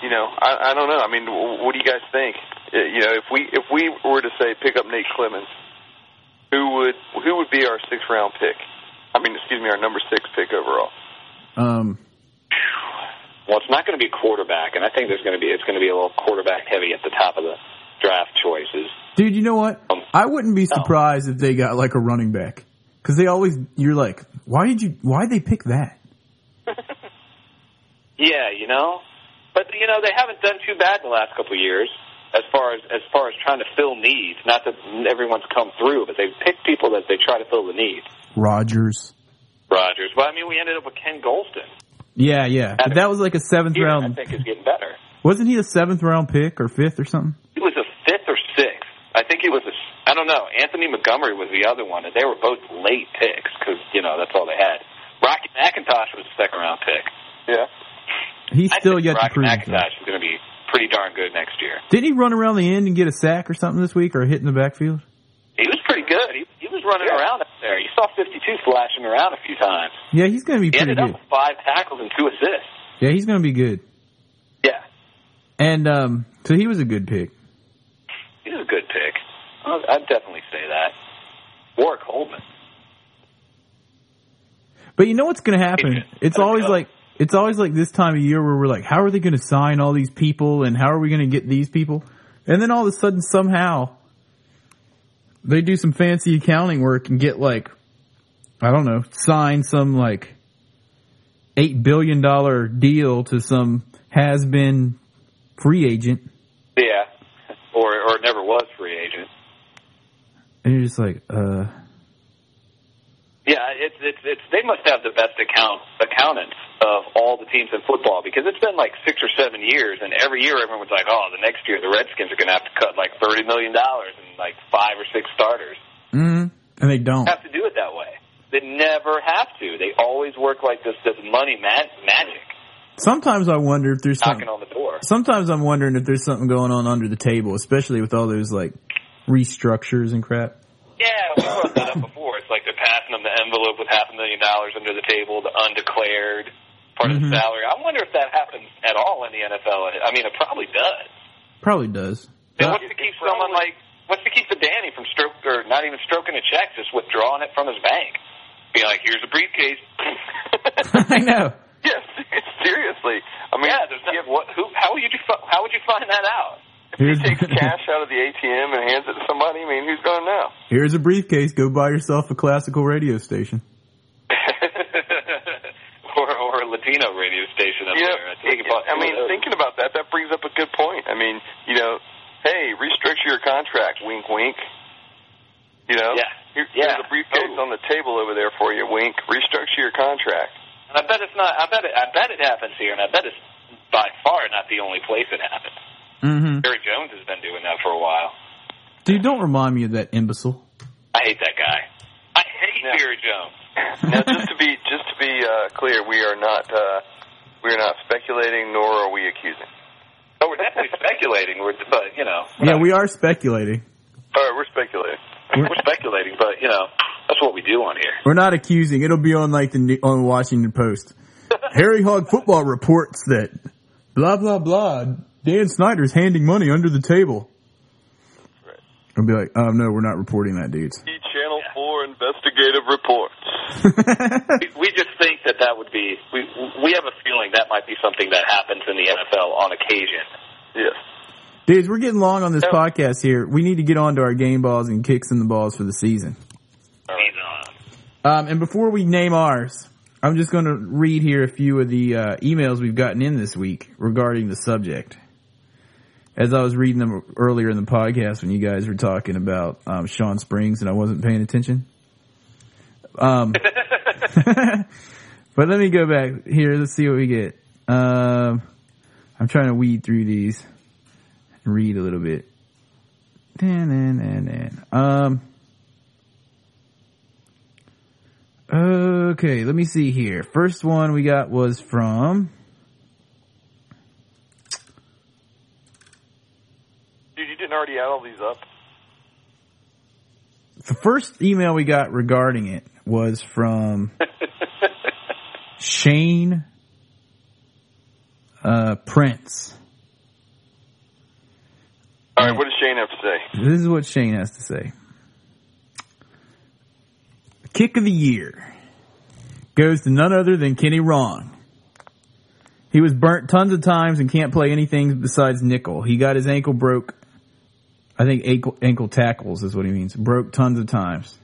you know, I, I don't know. I mean, what do you guys think? Uh, You know, if we if we were to say pick up Nate Clements, who would who would be our sixth round pick? I mean, excuse me, our number six pick overall. Um, Well, it's not going to be quarterback, and I think there's going to be it's going to be a little quarterback heavy at the top of the draft choices. Dude, you know what? Um, I wouldn't be no. surprised if they got like a running back. Cause they always, you're like, why did you, why did they pick that? Yeah, you know, but you know they haven't done too bad in the last couple of years as far as as far as trying to fill needs. Not that everyone's come through, but they've picked people that they try to fill the need. Rogers. Rogers. Well, I mean, we ended up with Ken Golston. Yeah, yeah. But that was like a seventh round. I think is getting better. Wasn't he a seventh round pick or fifth or something? He was a fifth or sixth. I think he was a. I don't know. Anthony Montgomery was the other one, and they were both late picks because you know that's all they had. Rocky McIntosh was a second round pick. Yeah. He's I still think yet to Rocky prove himself. McIntosh is going to be pretty darn good next year. Didn't he run around the end and get a sack or something this week or hit in the backfield? He was pretty good. He, he was running Yeah. around up there. You saw 52 flashing around a few times. Yeah, he's going to be He pretty ended up good. with five tackles and two assists. Yeah, he's going to be good. Yeah, And um, so he was a good pick. he was a good pick. I'd I'd definitely say that. Warrick Holdman. But you know what's going to happen? It's always like it's always like this time of year where we're like, how are they going to sign all these people and how are we going to get these people? And then all of a sudden, somehow, they do some fancy accounting work and get like, I don't know, sign some like eight billion dollar deal to some has been free agent, Yeah, or or never was free agent. And you're just like, uh, Yeah, it's it's it's they must have the best account accountants of all the teams in football because it's been like six or seven years, and every year everyone's like, oh, the next year the Redskins are going to have to cut like thirty million dollars and like five or six starters. mm, and they don't. Have to do it that way. They never have to. They always work like this this money ma- magic Sometimes I wonder if there's something. knocking on the door. Sometimes I'm wondering if there's something going on under the table, especially with all those like restructures and crap. Yeah, we brought that up before. It's like they're passing them the envelope with half a million dollars under the table, the undeclared part of Mhm. the salary. I wonder if that happens at all in the NFL. I mean, it probably does. Probably does. And what's to keep someone like what's to keep the Danny from stroke or not even stroking a check, just withdrawing it from his bank? Be like, here's a briefcase. I know. Yes, seriously. I mean, yeah, there's not, what, who, how would you fi- how would you find that out? If he takes cash out of the ATM and hands it to somebody, I mean, who's going to know? here's a briefcase. Go buy yourself a classical radio station. or or a Latino radio station up You know, there. I, think about I mean, two of those. thinking about that, that brings up a good point. I mean, you know, hey, restructure your contract, wink, wink. You know, Yeah. Here, Yeah. here's a briefcase Totally. on the table over there for you, wink. Restructure your contract. And I bet it's not. I bet it. I bet it happens here, and I bet it's by far not the only place it happens. Mm-hmm. Jerry Jones has been doing that for a while. Dude, don't remind me of that imbecile. I hate that guy. I hate Yeah. Jerry Jones. now, just to be just to be uh, clear, we are not uh, we are not speculating, nor are we accusing. Oh, we're definitely speculating. We're, but you know, Yeah, we are speculating. All right, we're speculating. we're speculating. But you know, that's what we do on here. We're not accusing. It'll be on like the New- on Washington Post. Harry Hog Football reports that blah blah blah. Dan Snyder's handing money under the table. Right. I'll be like, um, no, we're not reporting that, dudes. Channel Four investigative reports. We, we just think that that would be. We we have a feeling that might be something that happens in the NFL on occasion. Yes. Dudes, we're getting long on this Yep. podcast here. We need to get on to our game balls and kicks in the balls for the season. Season. Um, and before we name ours, I'm just going to read here a few of the uh, emails we've gotten in this week regarding the subject. As I was reading them earlier in the podcast when you guys were talking about um, Shawn Springs and I wasn't paying attention. Um, but let me go back here. Let's see what we get. Um, I'm trying to weed through these and read a little bit. Dan, dan, dan, dan. Um, Okay, let me see here. First one we got was from Dude, you didn't already add all these up? the first email we got regarding it was from Shane uh, Prince. All right, what does Shane have to say? This is what Shane has to say. Kick of the year goes to none other than Kenny Ron. He was burnt tons of times and can't play anything besides nickel. He got his ankle broke. I think ankle, ankle tackles is what he means. Broke tons of times.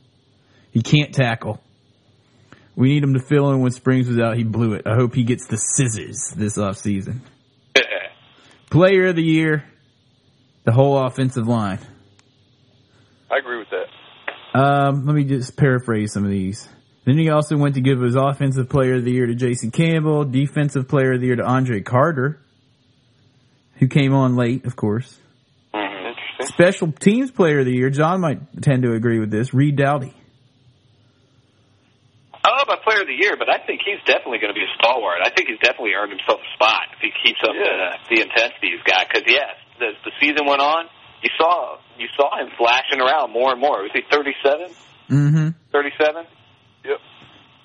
He can't tackle. We need him to fill in when Springs was out. He blew it. I hope he gets the scissors this off season. Player of the year, the whole offensive line. I agree with that. Um, let me just paraphrase some of these. Then he also went to give his offensive player of the year to Jason Campbell, defensive player of the year to Andre Carter, who came on late, of course. Interesting. Special teams player of the year, John might tend to agree with this, Reed Doughty. I don't know about player of the year, but I think he's definitely going to be a stalwart. I think he's definitely earned himself a spot if he keeps up Yeah. the, the intensity he's got. Because yes, the, the season went on, you saw you saw him flashing around more and more. Was he 37? Mm-hmm. 37? Yep.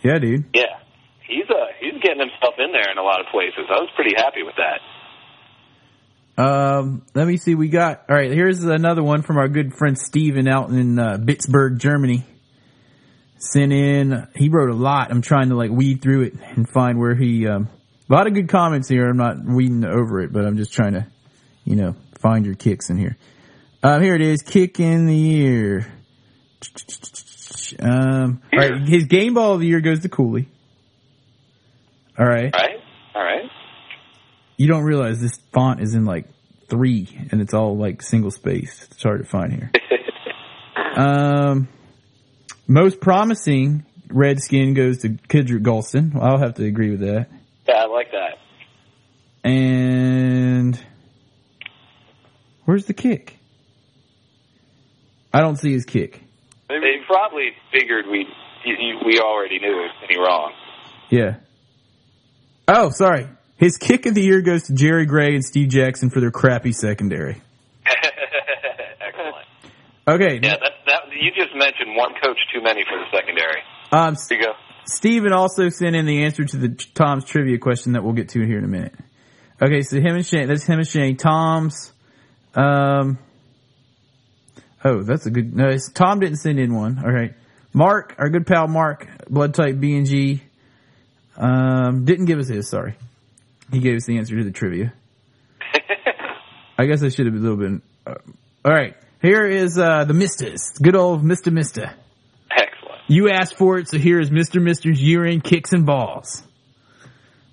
Yeah, dude. Yeah, he's uh he's getting himself in there in a lot of places. I was pretty happy with that. Um, let me see. We got all right. Here's another one from our good friend Steven out in uh, Bitburg, Germany. Sent in. He wrote a lot. I'm trying to like weed through it and find where he. Um, a lot of good comments here. I'm not weeding over it, but I'm just trying to, you know, find your kicks in here. Um, here it is. Kick in the year. Um, all right. His game ball of the year goes to Cooley. All right, all right. You don't realize this font is in like three and it's all like single space. It's hard to find here. Um, most promising Redskin goes to Kedric Golston. I'll have to agree with that. yeah, I like that. And where's the kick? I don't see his kick. They probably figured we we already knew it was any wrong. Yeah. Oh, sorry. His kick of the year goes to Jerry Gray and Steve Jackson for their crappy secondary. Excellent. Okay. Yeah, that that you just mentioned one coach too many for the secondary. Um, there you go. Steven also sent in the answer to the Tom's trivia question that we'll get to here in a minute. Okay, so him and Shane, that's him and Shane. Tom's, um, oh, that's a good, no, it's, Tom didn't send in one. All right. Mark, our good pal Mark, blood type B and G, um, didn't give us his, sorry. He gave us the answer to the trivia. I guess I should have been a little bit, uh, all right. Here is, uh, the Misters. Good old Mr. Mister. Excellent. You asked for it, so here is Mr. Mister's year-end kicks and balls.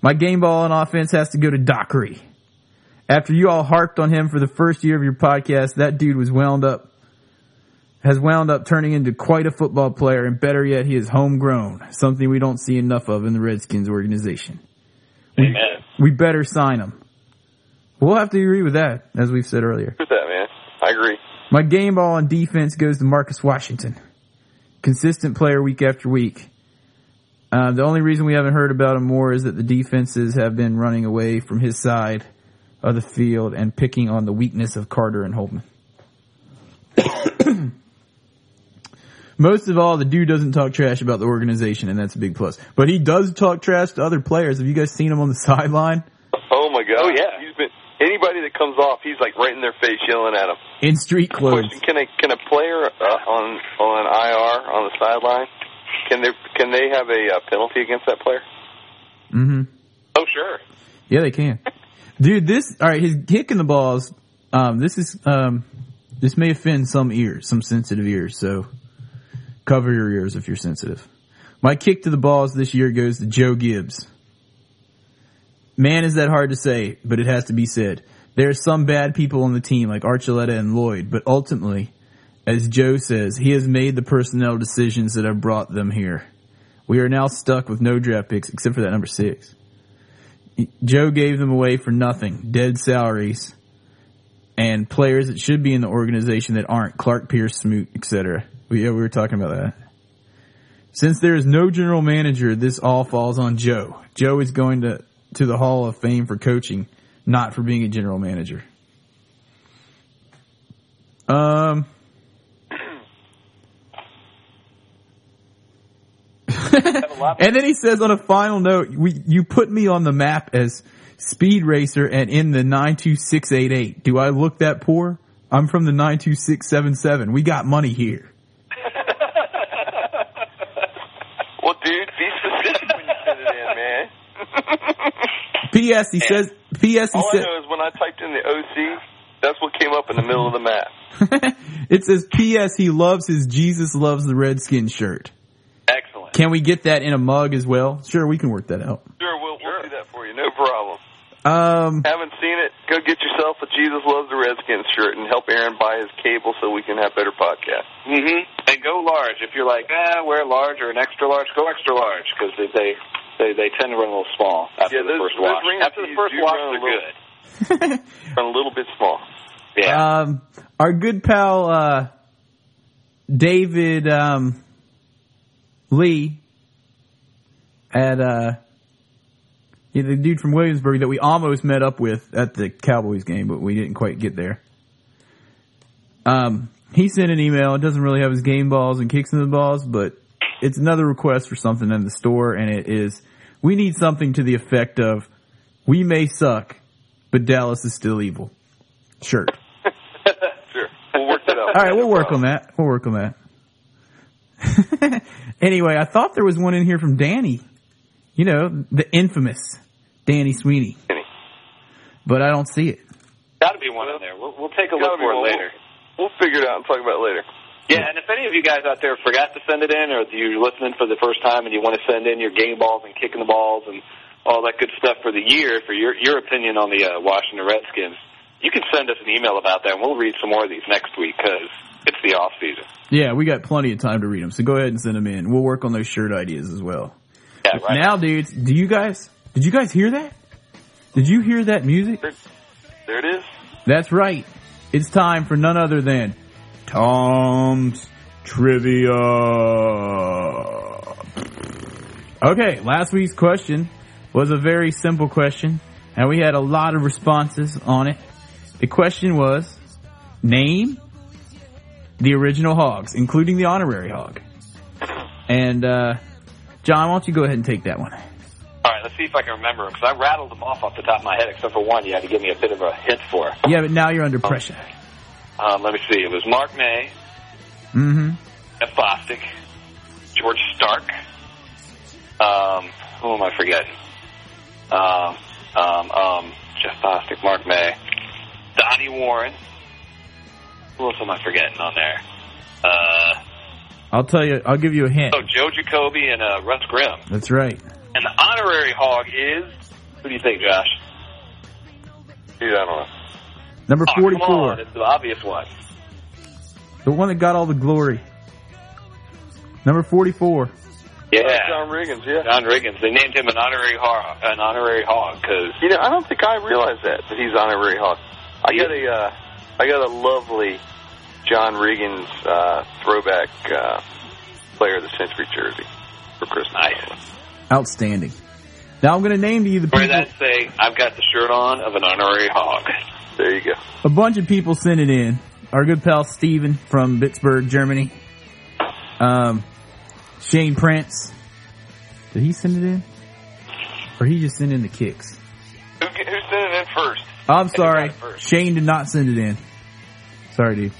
My game ball on offense has to go to Dockery. After you all harped on him for the first year of your podcast, that dude was wound up, has wound up turning into quite a football player, and better yet, he is homegrown, something we don't see enough of in the Redskins organization. Amen. We better sign him. We'll have to agree with that, as we've said earlier. With that, man. I agree. My game ball on defense goes to Marcus Washington. Consistent player week after week. Uh, the only reason we haven't heard about him more is that the defenses have been running away from his side of the field and picking on the weakness of Carter and Holdman. Most of all, the dude doesn't talk trash about the organization, and that's a big plus. But he does talk trash to other players. Have you guys seen him on the sideline Oh my god. Oh, yeah. He's been anybody that comes off, he's like right in their face yelling at them. in street clothes? Question: Can a can a player uh, on on IR on the sideline can they can they have a uh, penalty against that player? Mm-hmm. Oh sure. Yeah, they can. Dude, this, alright, his kick in the balls, um, this is, um, this may offend some ears, some sensitive ears, so cover your ears if you're sensitive. My kick to the balls this year goes to Joe Gibbs. Man, is that hard to say, but it has to be said. There are some bad people on the team like Archuleta and Lloyd, but ultimately, as Joe says, he has made the personnel decisions that have brought them here. We are now stuck with no draft picks except for that number six. Joe gave them away for nothing, dead salaries, and players that should be in the organization that aren't. Clark Pierce, Smoot, etc. Yeah, we were talking about that. Since there is no general manager, this all falls on Joe. Joe is going to to the Hall of Fame for coaching, not for being a general manager. Um. And then he says on a final note, we, you put me on the map as speed racer and in the 92688. Do I look that poor? I'm from the 92677. We got money here. Well, dude, be specific when you send it in, man. P.S. He says. P.S. He All I know is when I typed in the OC, that's what came up in the middle of the map. it says P.S. He loves his Jesus loves the Redskins shirt. Excellent. Can we get that in a mug as well? Sure, we can work that out. Sure, we'll, we'll do that for you. No problem. Um, Haven't seen it? Go get yourself a Jesus Loves the Redskins shirt and help Aaron buy his cable so we can have better podcasts. hmm And go large. If you're like, ah, wear large or an extra large, go extra large because they, they they they tend to run a little small after Yeah, the first those wash. ring After the first do wash, they're little- good. Run a little bit small. Yeah. um, our good pal uh, David um, Lee at uh, yeah, the dude from Williamsburg that we almost met up with at the Cowboys game, but we didn't quite get there. Um, he sent an email. It doesn't really have his game balls and kicks in the balls, but it's another request for something in the store, and it is we need something to the effect of "We may suck, but Dallas is still evil." Shirt. Sure. We'll work that out. All right, we'll work on that. We'll work on that. anyway, I thought there was one in here from Danny. You know, the infamous Danny Sweeney, but I don't see it. Got to be one in there. We'll, we'll take a Gotta look for it one. later. We'll figure it out and talk about it later. Yeah, and if any of you guys out there forgot to send it in, or if you're listening for the first time and you want to send in your game balls and kicking the balls and all that good stuff for the year, for your your opinion on the uh, Washington Redskins, you can send us an email about that, and we'll read some more of these next week because it's the off season. Yeah, we got plenty of time to read them, so go ahead and send them in. We'll work on those shirt ideas as well. Yeah, right. Now, dudes, do you guys? Did you guys hear that? Did you hear that music? There it is. That's right. It's time for none other than Tom's Trivia. Okay, last week's question was a very simple question, and we had a lot of responses on it. The question was, name the original hogs, including the honorary hog. And, uh, John, why don't you go ahead and take that one? All right, let's see if I can remember them because I rattled them off off the top of my head, except for one you had to give me a bit of a hint for. Yeah, but now you're under pressure. Um, let me see. It was Mark May, Mm-hmm. Jeff Bostic, George Starke. Um, who am I forgetting? Um, um, um, Jeff Bostic, Mark May, Donnie Warren. Who else am I forgetting on there? Uh, I'll tell you, I'll give you a hint. oh, Joe Jacoby and uh, Russ Grimm. That's right. And the honorary hog is who do you think, Josh? Dude, I don't know. Number Oh, come 44. on, it's the obvious one. The one that got all the glory. Number 44. Yeah, John Riggins, yeah. John Riggins. They named him an honorary hog, an honorary hog because You know, I don't think I realized that that he's honorary hog. I got a, uh, I got a lovely John Riggins uh, throwback uh, player of the century jersey for Christmas. nice. Outstanding. Now I'm going to name to you the Where people. that say, I've got the shirt on of an honorary hog. There you go. A bunch of people sent it in. Our good pal Steven from Bitburg, Germany. Um, Shane Prince. Did he send it in? Or he just sent in the kicks? Who, who sent it in first? I'm sorry. first. Shane did not send it in. Sorry, dude.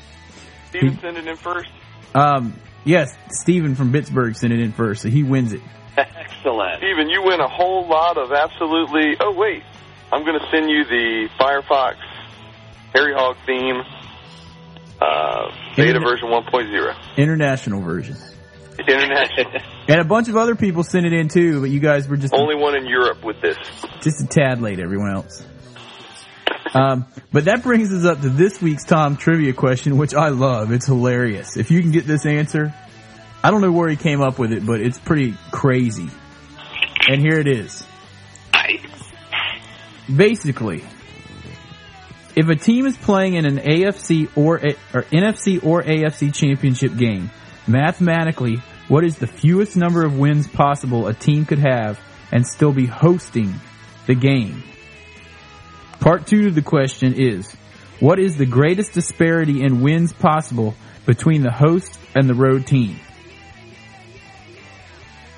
Steven He- sent it in first. Um, yes, Steven from Bitburg sent it in first, so he wins it. Excellent. Steven, you win a whole lot of absolutely. Oh wait, I'm going to send you the Firefox Harry Hog theme uh, beta Internet- version 1.0 International version. international. And a bunch of other people sent it in too, but you guys were just Only one in Europe with this. just a tad late, everyone else. Um, but that brings us up to this week's Tom trivia question, which I love. It's hilarious. If you can get this answer, I don't know where he came up with it, but it's pretty crazy. And here it is. I, Basically, if a team is playing in an AFC or, a, or NFC or AFC championship game, mathematically, what is the fewest number of wins possible a team could have and still be hosting the game? Part two of the question is, what is the greatest disparity in wins possible between the host and the road team?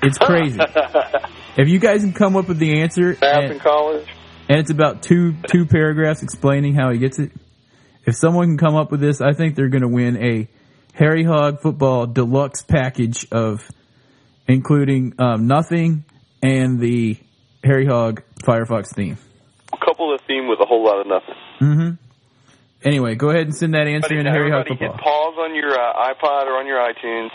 It's crazy. if you guys can come up with the answer, Math and- in college. And it's about two two paragraphs explaining how he gets it. If someone can come up with this, I think they're going to win a Harry Hog football deluxe package of including um, nothing and the Harry Hog Firefox theme. A couple the theme with a whole lot of nothing. Mm-hmm. Anyway, go ahead and send that answer in Harry Hog Everybody hit Football. pause on your uh, iPod or on your iTunes.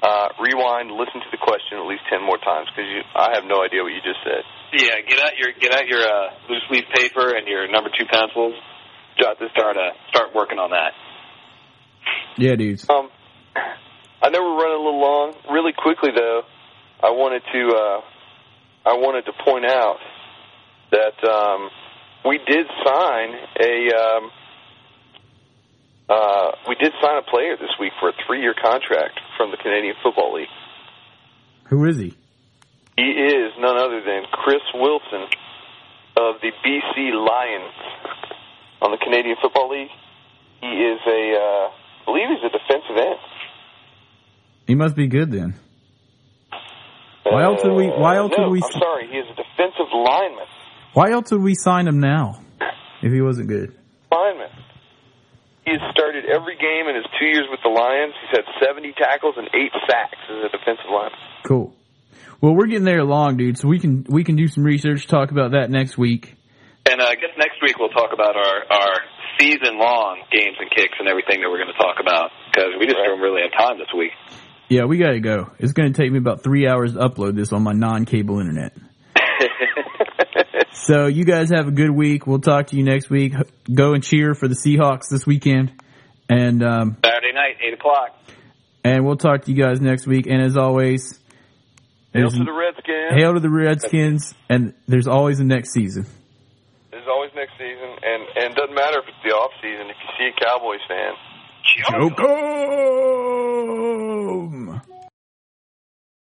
Uh, rewind, listen to the question at least ten more times because I have no idea what you just said. Yeah, get out your get out your uh, loose leaf paper and your number two pencils. Jot this start uh, start working on that. Yeah, dudes. Um, I know we're running a little long. Really quickly though, I wanted to uh, I wanted to point out that um, we did sign a um, uh, we did sign a player this week for a three year contract from the Canadian Football League. Who is he? He is none other than Chris Wilson of the BC Lions on the Canadian Football League. He is a, uh, I believe he's a defensive end. He must be good then. Why else would we- why else no, would we- I'm sorry, he is a defensive lineman. Why else would we sign him now if he wasn't good? Lineman. He has started every game in his two years with the Lions. He's had 70 tackles and eight sacks as a defensive lineman. Cool. Well, we're getting there along, dude. So we can we can do some research, talk about that next week. And uh, I guess next week we'll talk about our our season long games and kicks and everything that we're going to talk about because we just Right. don't really have time this week. Yeah, we gotta go. It's gonna take me about three hours to upload this on my non-cable internet. So you guys have a good week. We'll talk to you next week. Go and cheer for the Seahawks this weekend, and um, Saturday night, eight o'clock. and we'll talk to you guys next week. And as always, Hail to the Redskins. hail to the Redskins, and there's always a next season. There's always next season, and and it doesn't matter if it's the off season. If you see a Cowboys fan, Joko!